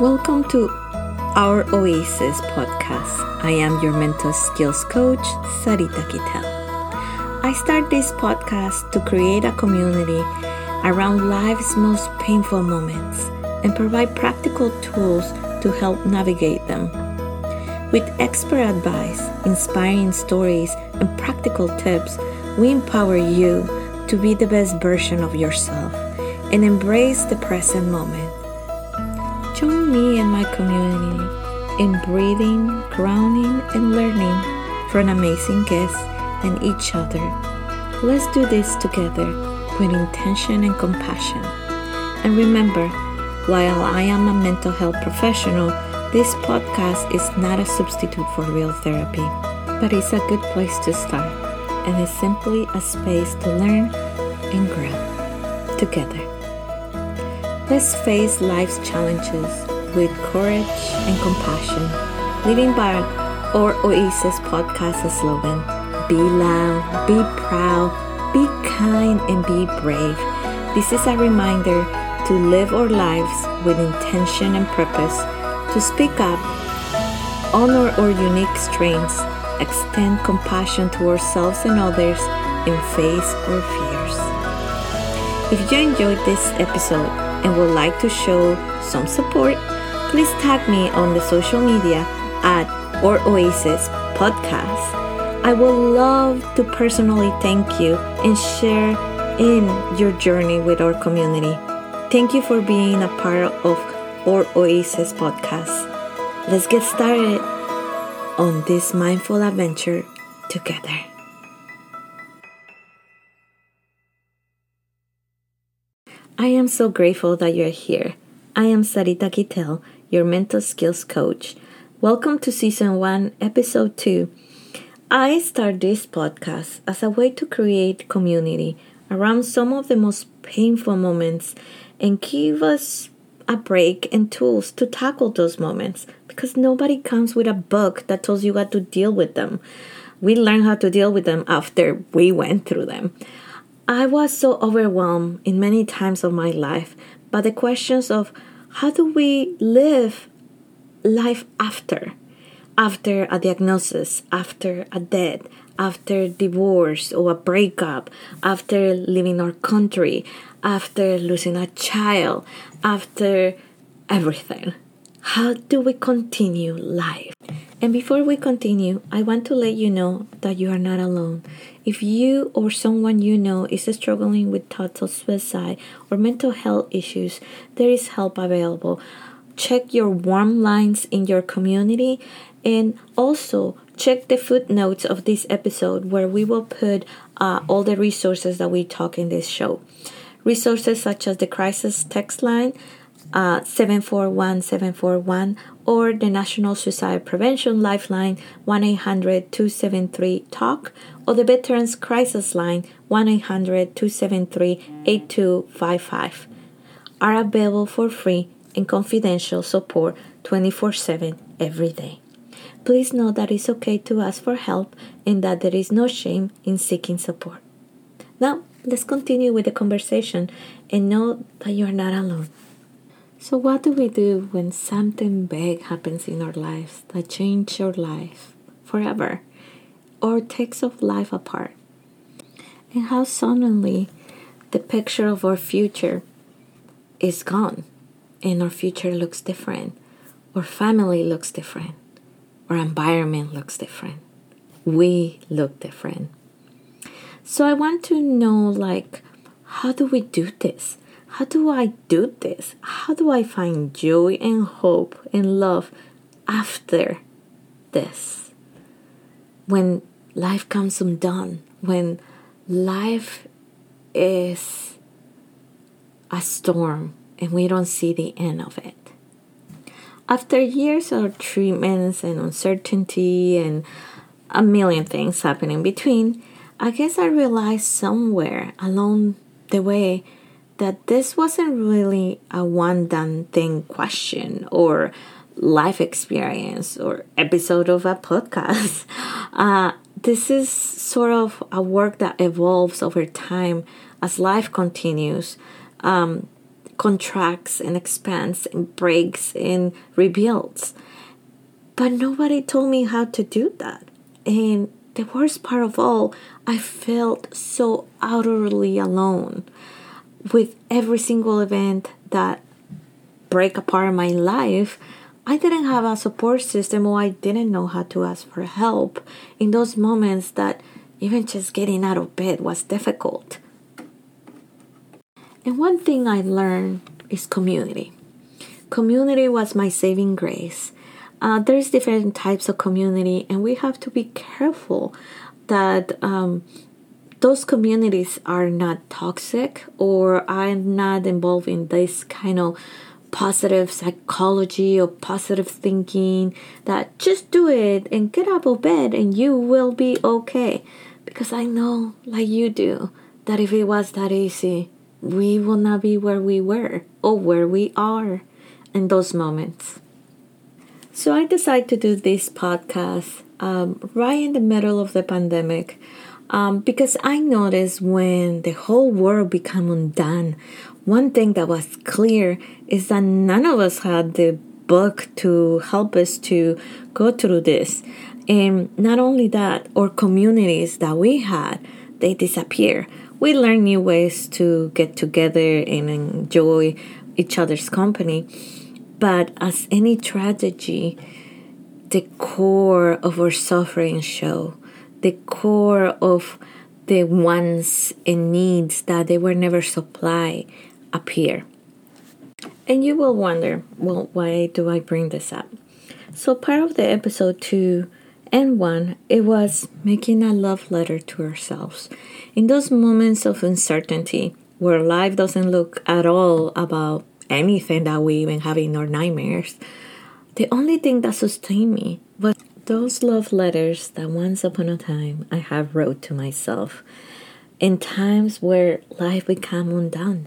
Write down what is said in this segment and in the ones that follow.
Welcome to our Oasis podcast. I am your mental skills coach, Sarita Kitel. I start this podcast to create a community around life's most painful moments and provide practical tools to help navigate them. With expert advice, inspiring stories, and practical tips, we empower you to be the best version of yourself and embrace the present moment. Community in breathing, grounding, and learning from amazing guests and each other. Let's do this together with intention and compassion. And remember, while I am a mental health professional, this podcast is not a substitute for real therapy, but it's a good place to start and is simply a space to learn and grow together. Let's face life's challenges with courage and compassion, living by our Oasis podcast slogan Be loud, be proud, be kind, and be brave. This is a reminder to live our lives with intention and purpose, to speak up, honor our unique strengths, extend compassion to ourselves and others, and face our fears. If you enjoyed this episode, and would like to show some support, please tag me on the social media at or Oasis Podcast. I would love to personally thank you and share in your journey with our community. Thank you for being a part of our Oasis Podcast. Let's get started on this mindful adventure together. I am so grateful that you're here. I am Sarita Kitel, your mental skills coach. Welcome to season 1, episode 2. I start this podcast as a way to create community around some of the most painful moments and give us a break and tools to tackle those moments because nobody comes with a book that tells you how to deal with them. We learn how to deal with them after we went through them. I was so overwhelmed in many times of my life by the questions of how do we live life after? After a diagnosis, after a death, after divorce or a breakup, after leaving our country, after losing a child, after everything. How do we continue life? And before we continue, I want to let you know that you are not alone. If you or someone you know is struggling with thoughts of suicide or mental health issues, there is help available. Check your warm lines in your community and also check the footnotes of this episode where we will put uh, all the resources that we talk in this show. Resources such as the crisis text line, uh, 741 741 or the National Suicide Prevention Lifeline 1 800 273 TALK or the Veterans Crisis Line 1 800 273 8255 are available for free and confidential support 24 7 every day. Please know that it's okay to ask for help and that there is no shame in seeking support. Now, let's continue with the conversation and know that you are not alone. So, what do we do when something big happens in our lives that changes our life forever or takes our life apart? And how suddenly the picture of our future is gone and our future looks different, our family looks different, our environment looks different, we look different. So, I want to know like, how do we do this? How do I do this? How do I find joy and hope and love after this? When life comes undone, when life is a storm and we don't see the end of it. After years of treatments and uncertainty and a million things happening between, I guess I realized somewhere along the way that this wasn't really a one done thing question or life experience or episode of a podcast. Uh, this is sort of a work that evolves over time as life continues. Um, contracts and expands and breaks and rebuilds. But nobody told me how to do that. And the worst part of all, I felt so utterly alone with every single event that break apart my life. I didn't have a support system or I didn't know how to ask for help in those moments that even just getting out of bed was difficult. And one thing I learned is community. Community was my saving grace. Uh, there's different types of community, and we have to be careful that um, those communities are not toxic or I'm not involved in this kind of positive psychology or positive thinking that just do it and get out of bed and you will be okay. Because I know, like you do, that if it was that easy, we will not be where we were or where we are in those moments. So I decided to do this podcast um, right in the middle of the pandemic um, because I noticed when the whole world became undone, one thing that was clear is that none of us had the book to help us to go through this. And not only that, our communities that we had, they disappear. We learn new ways to get together and enjoy each other's company but as any tragedy, the core of our suffering show, the core of the wants and needs that they were never supplied appear. And you will wonder, well, why do I bring this up? So, part of the episode two and one, it was making a love letter to ourselves. In those moments of uncertainty, where life doesn't look at all about anything that we even have in our nightmares. The only thing that sustained me was those love letters that once upon a time I have wrote to myself in times where life became undone.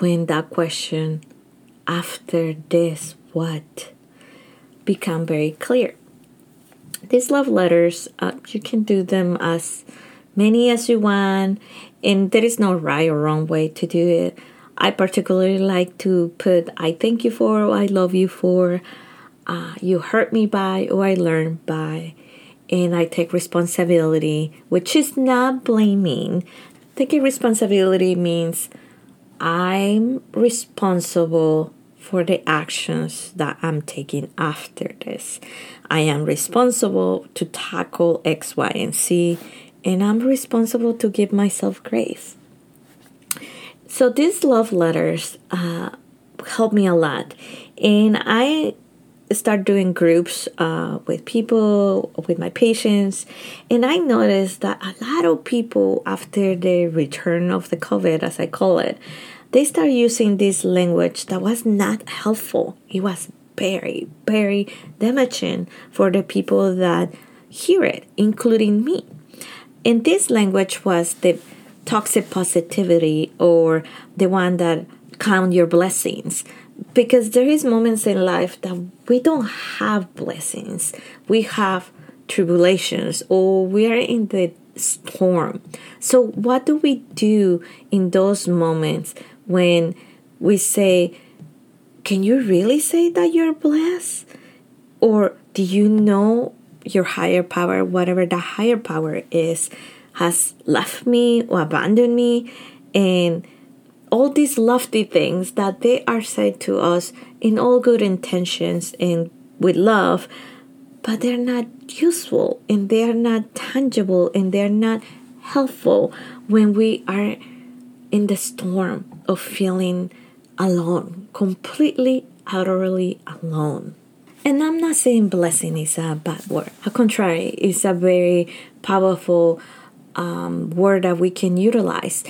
When that question, after this, what, become very clear. These love letters, uh, you can do them as many as you want, and there is no right or wrong way to do it. I particularly like to put I thank you for, I love you for, uh, you hurt me by, or I learned by. And I take responsibility, which is not blaming. Taking responsibility means I'm responsible for the actions that I'm taking after this. I am responsible to tackle X, Y, and Z, and I'm responsible to give myself grace. So these love letters uh, help me a lot, and I start doing groups uh, with people, with my patients, and I noticed that a lot of people after the return of the COVID, as I call it, they start using this language that was not helpful. It was very, very damaging for the people that hear it, including me. And this language was the toxic positivity or the one that count your blessings because there is moments in life that we don't have blessings. We have tribulations or we are in the storm. So what do we do in those moments when we say can you really say that you're blessed? Or do you know your higher power whatever the higher power is has left me or abandoned me and all these lofty things that they are said to us in all good intentions and with love but they're not useful and they're not tangible and they're not helpful when we are in the storm of feeling alone completely utterly alone and i'm not saying blessing is a bad word on contrary it's a very powerful um, word that we can utilize.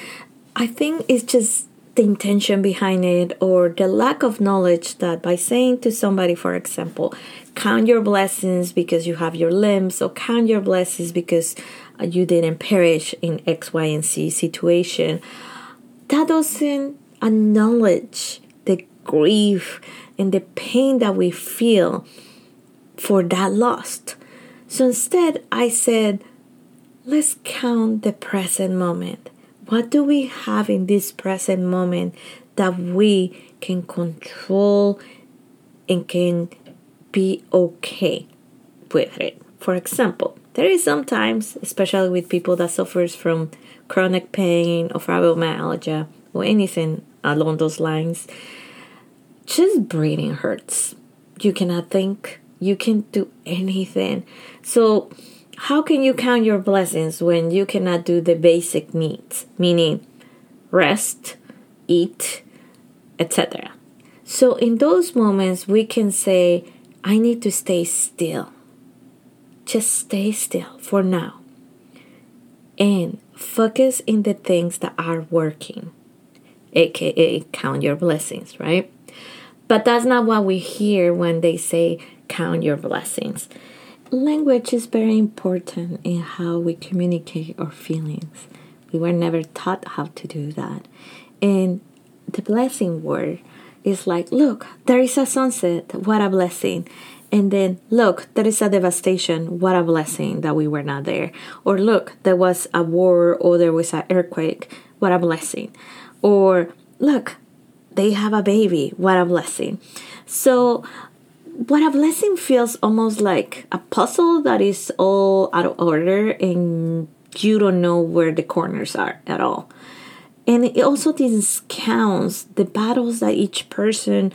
I think it's just the intention behind it or the lack of knowledge that by saying to somebody, for example, count your blessings because you have your limbs, or count your blessings because uh, you didn't perish in X, Y, and Z situation, that doesn't acknowledge the grief and the pain that we feel for that loss. So instead, I said, Let's count the present moment. What do we have in this present moment that we can control and can be okay with it. For example, there is sometimes, especially with people that suffers from chronic pain or fibromyalgia or anything along those lines, just breathing hurts. You cannot think, you can't do anything. So, how can you count your blessings when you cannot do the basic needs, meaning rest, eat, etc.? So, in those moments, we can say, I need to stay still. Just stay still for now. And focus in the things that are working, aka count your blessings, right? But that's not what we hear when they say count your blessings. Language is very important in how we communicate our feelings. We were never taught how to do that. And the blessing word is like, look, there is a sunset. What a blessing. And then, look, there is a devastation. What a blessing that we were not there. Or look, there was a war or there was an earthquake. What a blessing. Or look, they have a baby. What a blessing. So, what a blessing feels almost like a puzzle that is all out of order and you don't know where the corners are at all. And it also discounts the battles that each person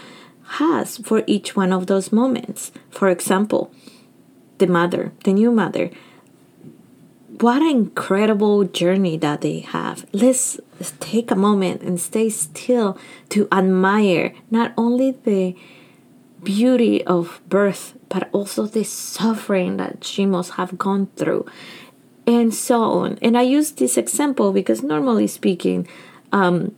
has for each one of those moments. For example, the mother, the new mother. What an incredible journey that they have. Let's, take a moment and stay still to admire not only the beauty of birth, but also the suffering that she must have gone through, and so on. And I use this example because, normally speaking, um,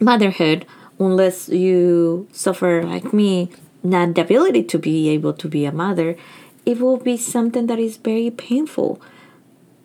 motherhood, unless you suffer like me, not the ability to be able to be a mother, it will be something that is very painful.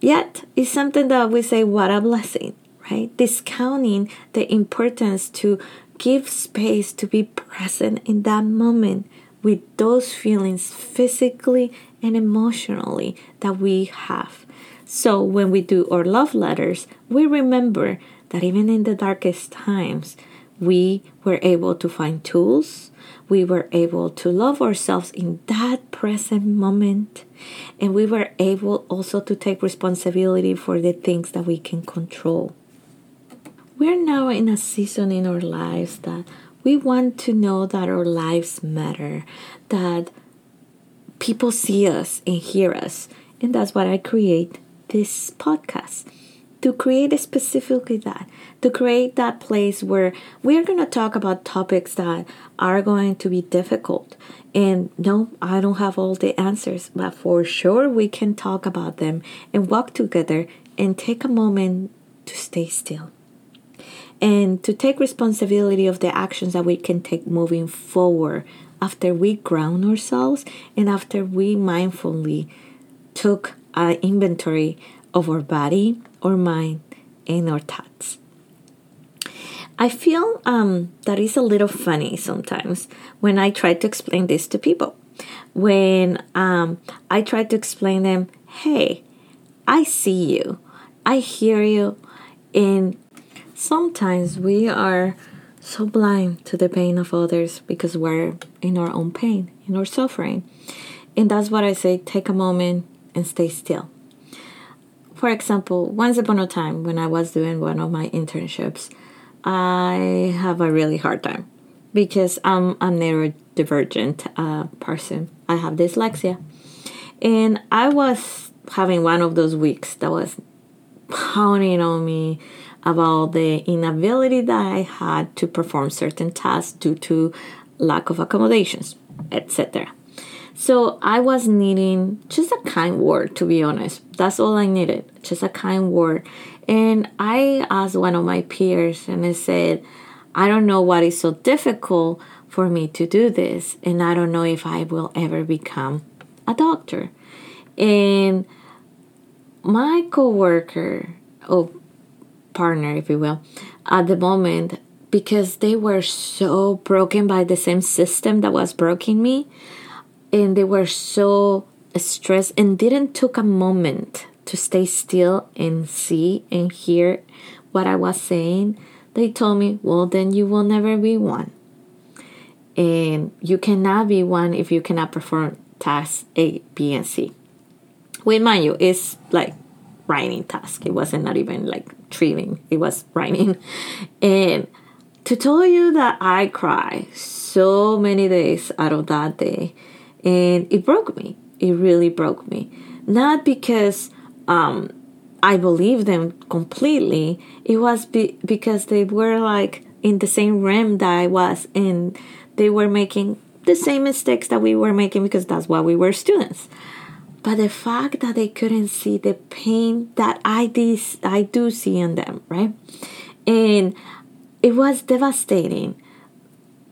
Yet, it's something that we say, what a blessing, right? Discounting the importance to give space to be present in that moment with those feelings physically and emotionally that we have. So when we do our love letters, we remember that even in the darkest times, we were able to find tools. We were able to love ourselves in that present moment. And we were able also to take responsibility for the things that we can control. We're now in a season in our lives that we want to know that our lives matter, that people see us and hear us. And that's what I create this podcast to create specifically that, to create that place where we're going to talk about topics that are going to be difficult. And no, I don't have all the answers, but for sure we can talk about them and walk together and take a moment to stay still and to take responsibility of the actions that we can take moving forward after we ground ourselves and after we mindfully took an inventory of our body, our mind, and our thoughts. I feel um, that is a little funny sometimes when I try to explain this to people. When um, I try to explain them, hey, I see you, I hear you, and Sometimes we are so blind to the pain of others because we're in our own pain, in our suffering. And that's what I say take a moment and stay still. For example, once upon a time when I was doing one of my internships, I have a really hard time because I'm a neurodivergent uh, person. I have dyslexia. And I was having one of those weeks that was pounding on me about the inability that I had to perform certain tasks due to lack of accommodations, etc. So I was needing just a kind word, to be honest. That's all I needed, just a kind word. And I asked one of my peers and I said, I don't know what is so difficult for me to do this, and I don't know if I will ever become a doctor. And my coworker, oh, partner, if you will, at the moment because they were so broken by the same system that was broken me and they were so stressed and didn't took a moment to stay still and see and hear what I was saying they told me, well, then you will never be one. And you cannot be one if you cannot perform tasks A, B, and C. With mind you, it's like writing task. It wasn't not even like trimming. It was writing. And to tell you that I cried so many days out of that day, and it broke me. It really broke me. Not because um, I believed them completely. It was be- because they were like in the same realm that I was, and they were making the same mistakes that we were making because that's why we were students. But the fact that they couldn't see the pain that I did, I do see in them, right? And it was devastating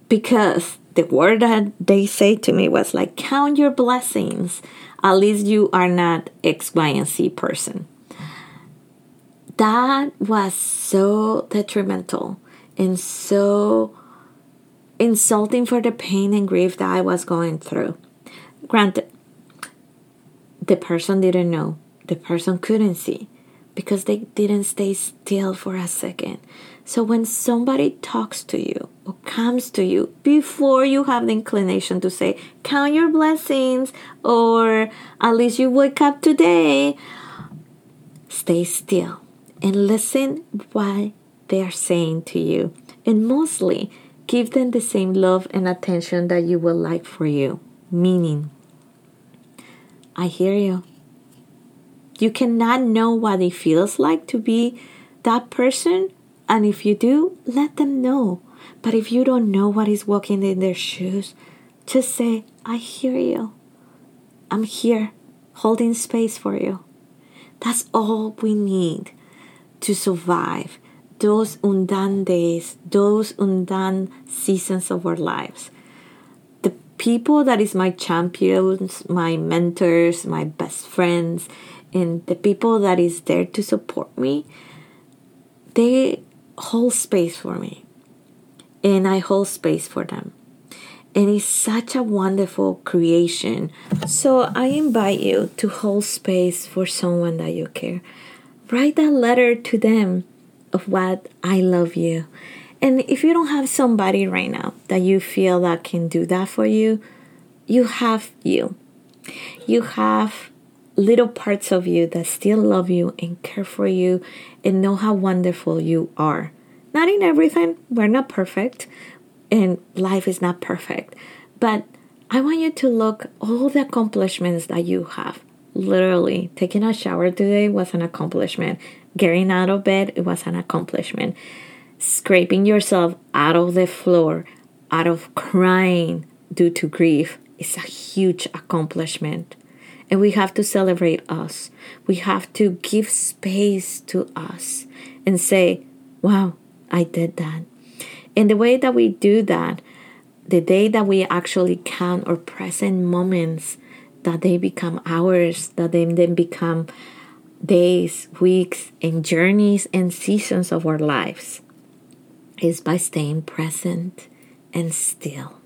because the word that they say to me was like, count your blessings. At least you are not X, Y, and Z person. That was so detrimental and so insulting for the pain and grief that I was going through. Granted, the person didn't know, the person couldn't see because they didn't stay still for a second. So when somebody talks to you or comes to you before you have the inclination to say, Count your blessings, or at least you wake up today, stay still and listen what they are saying to you. And mostly, give them the same love and attention that you would like for you. Meaning, I hear you. You cannot know what it feels like to be that person. And if you do, let them know. But if you don't know what is walking in their shoes, just say, I hear you. I'm here holding space for you. That's all we need to survive those undone days, those undone seasons of our lives. People that is my champions, my mentors, my best friends, and the people that is there to support me, they hold space for me. And I hold space for them. And it's such a wonderful creation. So I invite you to hold space for someone that you care. Write that letter to them of what I love you. And if you don't have somebody right now that you feel that can do that for you, you have you. You have little parts of you that still love you and care for you and know how wonderful you are. Not in everything, we're not perfect, and life is not perfect. But I want you to look all the accomplishments that you have. Literally, taking a shower today was an accomplishment. Getting out of bed, it was an accomplishment. Scraping yourself out of the floor, out of crying due to grief, is a huge accomplishment. And we have to celebrate us. We have to give space to us and say, wow, I did that. And the way that we do that, the day that we actually count our present moments, that they become hours, that they then become days, weeks, and journeys and seasons of our lives, is by staying present and still.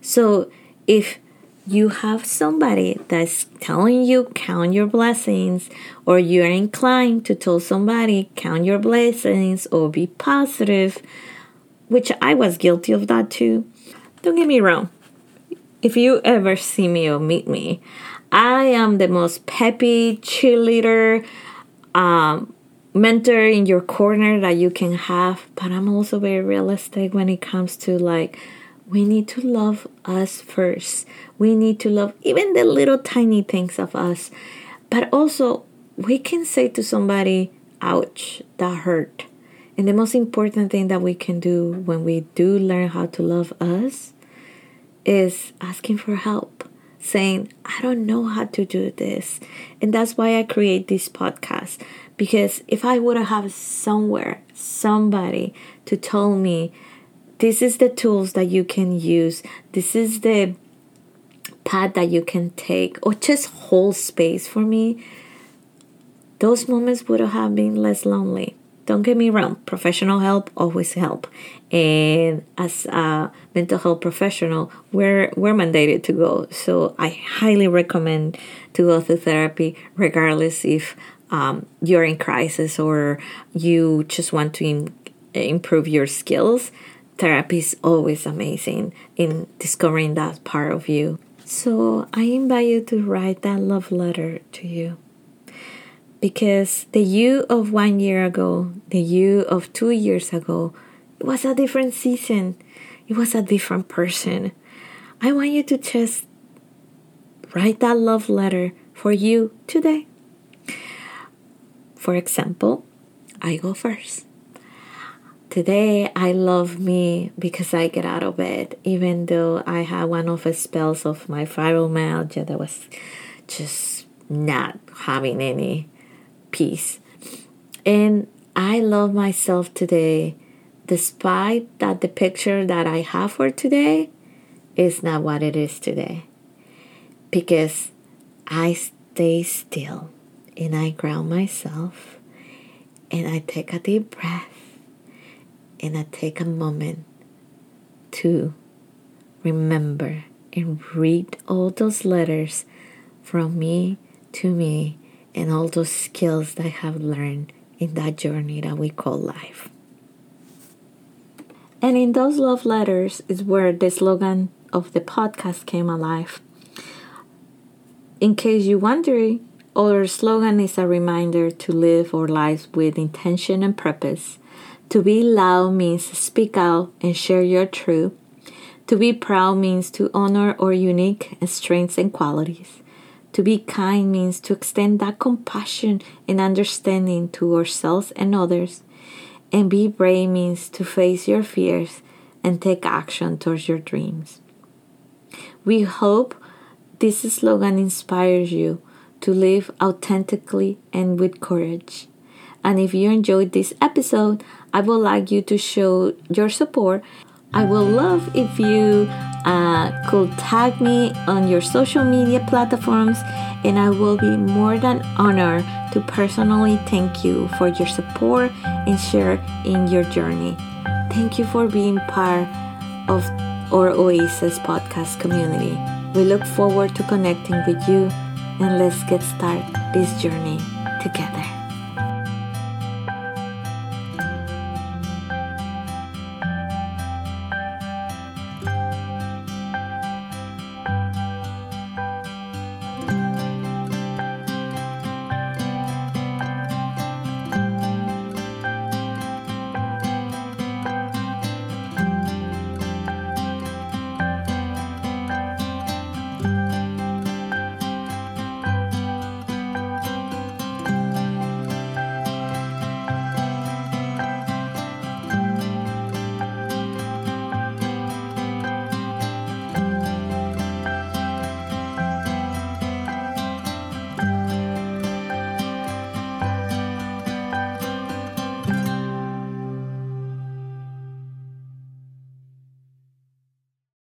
So if you have somebody that's telling you count your blessings, or you're inclined to tell somebody count your blessings or be positive, which I was guilty of that too. Don't get me wrong. If you ever see me or meet me, I am the most peppy cheerleader, um, mentor in your corner that you can have, but I'm also very realistic when it comes to like, we need to love us first. We need to love even the little tiny things of us. But also, we can say to somebody, ouch, that hurt. And the most important thing that we can do when we do learn how to love us is asking for help, saying, I don't know how to do this. And that's why I create this podcast. Because if I would have somewhere, somebody to tell me, this is the tools that you can use, this is the path that you can take, or just hold space for me, those moments would have been less lonely. Don't get me wrong, professional help always help. And as a mental health professional, we're we're mandated to go. So I highly recommend to go to therapy regardless if um, you're in crisis or you just want to improve your skills, therapy is always amazing in discovering that part of you. So I invite you to write that love letter to you. Because the you of one year ago, the you of two years ago, it was a different season. It was a different person. I want you to just write that love letter for you today. For example, I go first. Today, I love me because I get out of bed, even though I had one of the spells of my fibromyalgia that was just not having any peace. And I love myself today, despite that the picture that I have for today is not what it is today. Because I stay still and I ground myself and I take a deep breath and I take a moment to remember and read all those letters from me to me and all those skills that I have learned in that journey that we call life. And in those love letters is where the slogan of the podcast came alive. In case you're wondering, our slogan is a reminder to live our lives with intention and purpose to be loud means speak out and share your truth. To be proud means to honor our unique strengths and qualities. To be kind means to extend that compassion and understanding to ourselves and others. And be brave means to face your fears and take action towards your dreams. We hope this slogan inspires you to live authentically and with courage. And if you enjoyed this episode, I would like you to show your support. I would love if you uh, could tag me on your social media platforms, and I will be more than honored to personally thank you for your support and share in your journey. Thank you for being part of our Oasis podcast community. We look forward to connecting with you, and let's get started this journey together.